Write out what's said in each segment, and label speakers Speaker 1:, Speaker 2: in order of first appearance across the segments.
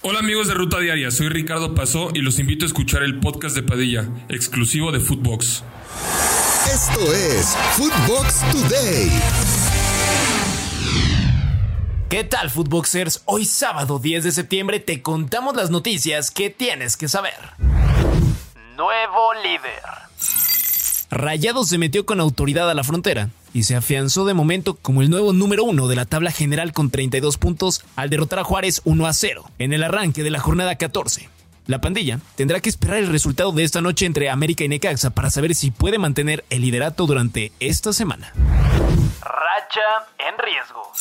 Speaker 1: Hola amigos de Ruta Diaria, soy Ricardo Pasó y los invito a escuchar el podcast de Padilla, exclusivo de Footbox.
Speaker 2: Esto es Footbox Today.
Speaker 3: ¿Qué tal, Footboxers? Hoy sábado 10 de septiembre te contamos las noticias que tienes que saber. Nuevo líder. Rayado se metió con autoridad a la frontera y se afianzó de momento como el nuevo número uno de la tabla general con 32 puntos al derrotar a Juárez 1 a 0 en el arranque de la jornada 14. La pandilla tendrá que esperar el resultado de esta noche entre América y Necaxa para saber si puede mantener el liderato durante esta semana. Racha en riesgo.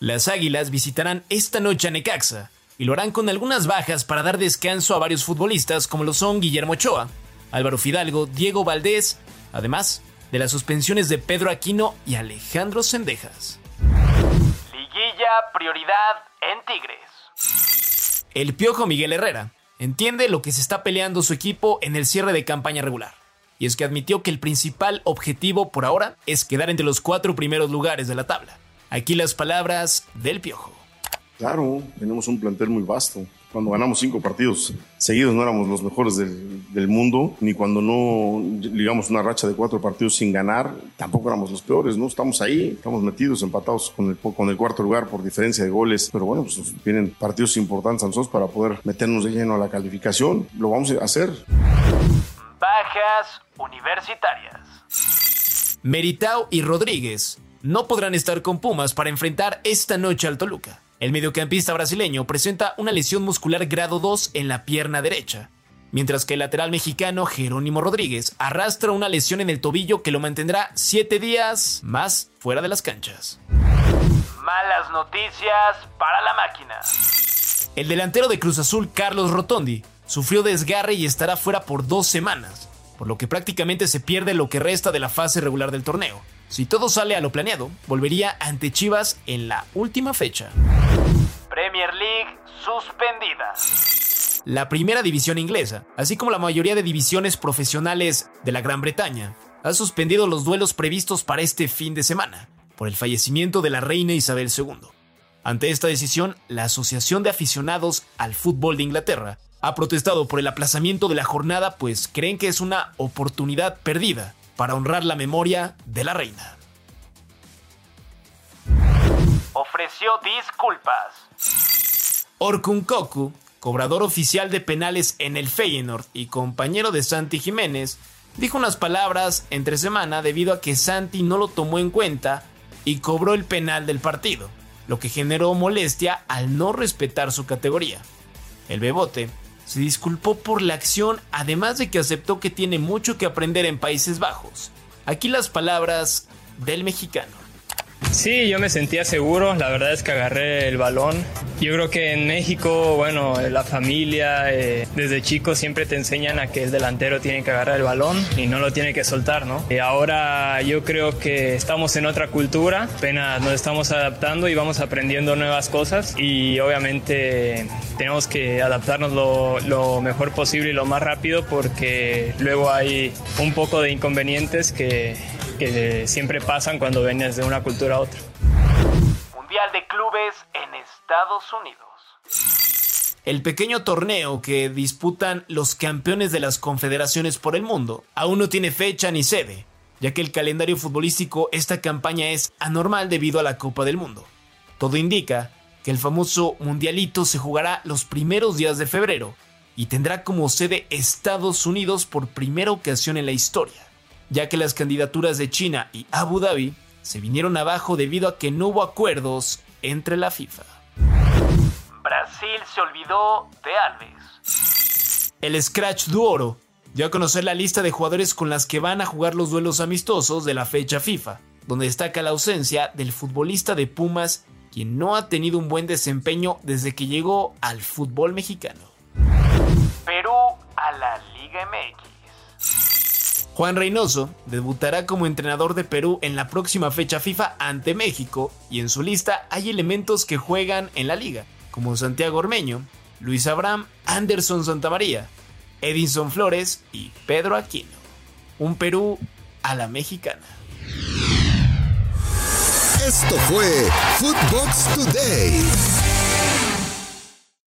Speaker 3: Las Águilas visitarán esta noche a Necaxa y lo harán con algunas bajas para dar descanso a varios futbolistas como lo son Guillermo Ochoa, Álvaro Fidalgo, Diego Valdés, además de las suspensiones de Pedro Aquino y Alejandro Sendejas. Liguilla prioridad en Tigres. El piojo Miguel Herrera entiende lo que se está peleando su equipo en el cierre de campaña regular. Y es que admitió que el principal objetivo por ahora es quedar entre los cuatro primeros lugares de la tabla. Aquí las palabras del piojo.
Speaker 4: Claro, tenemos un plantel muy vasto. Cuando ganamos cinco partidos seguidos no éramos los mejores del, mundo, ni cuando no ligamos una racha de cuatro partidos sin ganar, tampoco éramos los peores, ¿no? Estamos ahí, estamos metidos, empatados con el, con el cuarto lugar por diferencia de goles, pero bueno, pues vienen partidos importantes a nosotros para poder meternos de lleno a la calificación. Lo vamos a hacer.
Speaker 3: Bajas universitarias. Meritao y Rodríguez no podrán estar con Pumas para enfrentar esta noche al Toluca. El mediocampista brasileño presenta una lesión muscular grado 2 en la pierna derecha, mientras que el lateral mexicano Jerónimo Rodríguez arrastra una lesión en el tobillo que lo mantendrá 7 días más fuera de las canchas. Malas noticias para la máquina. El delantero de Cruz Azul, Carlos Rotondi, sufrió desgarre y estará fuera por dos semanas, por lo que prácticamente se pierde lo que resta de la fase regular del torneo. Si todo sale a lo planeado, volvería ante Chivas en la última fecha. Premier League suspendida. La primera división inglesa, así como la mayoría de divisiones profesionales de la Gran Bretaña, ha suspendido los duelos previstos para este fin de semana, por el fallecimiento de la reina Isabel II. Ante esta decisión, la Asociación de Aficionados al Fútbol de Inglaterra ha protestado por el aplazamiento de la jornada, pues creen que es una oportunidad perdida para honrar la memoria de la reina. Ofreció disculpas. Orkun Koku, cobrador oficial de penales en el Feyenoord y compañero de Santi Jiménez, dijo unas palabras entre semana debido a que Santi no lo tomó en cuenta y cobró el penal del partido, lo que generó molestia al no respetar su categoría. El Bebote se disculpó por la acción, además de que aceptó que tiene mucho que aprender en Países Bajos. Aquí las palabras del mexicano.
Speaker 5: Sí, yo me sentía seguro, la verdad es que agarré el balón. Yo creo que en México, bueno, la familia, eh, desde chico siempre te enseñan a que el delantero tiene que agarrar el balón y no lo tiene que soltar, ¿no? Y ahora yo creo que estamos en otra cultura, apenas nos estamos adaptando y vamos aprendiendo nuevas cosas y obviamente tenemos que adaptarnos lo, lo mejor posible y lo más rápido porque luego hay un poco de inconvenientes que que siempre pasan cuando vienes de una cultura a otra.
Speaker 3: Mundial de Clubes en Estados Unidos. El pequeño torneo que disputan los campeones de las confederaciones por el mundo aún no tiene fecha ni sede, ya que el calendario futbolístico esta campaña es anormal debido a la Copa del Mundo. Todo indica que el famoso Mundialito se jugará los primeros días de febrero y tendrá como sede Estados Unidos por primera ocasión en la historia ya que las candidaturas de China y Abu Dhabi se vinieron abajo debido a que no hubo acuerdos entre la FIFA. Brasil se olvidó de Alves. El Scratch Duoro dio a conocer la lista de jugadores con las que van a jugar los duelos amistosos de la fecha FIFA, donde destaca la ausencia del futbolista de Pumas, quien no ha tenido un buen desempeño desde que llegó al fútbol mexicano. Perú a la Liga MX. Juan Reynoso debutará como entrenador de Perú en la próxima fecha FIFA ante México y en su lista hay elementos que juegan en la liga, como Santiago Ormeño, Luis Abraham, Anderson Santamaría, Edinson Flores y Pedro Aquino. Un Perú a la mexicana.
Speaker 2: Esto fue Footbox Today.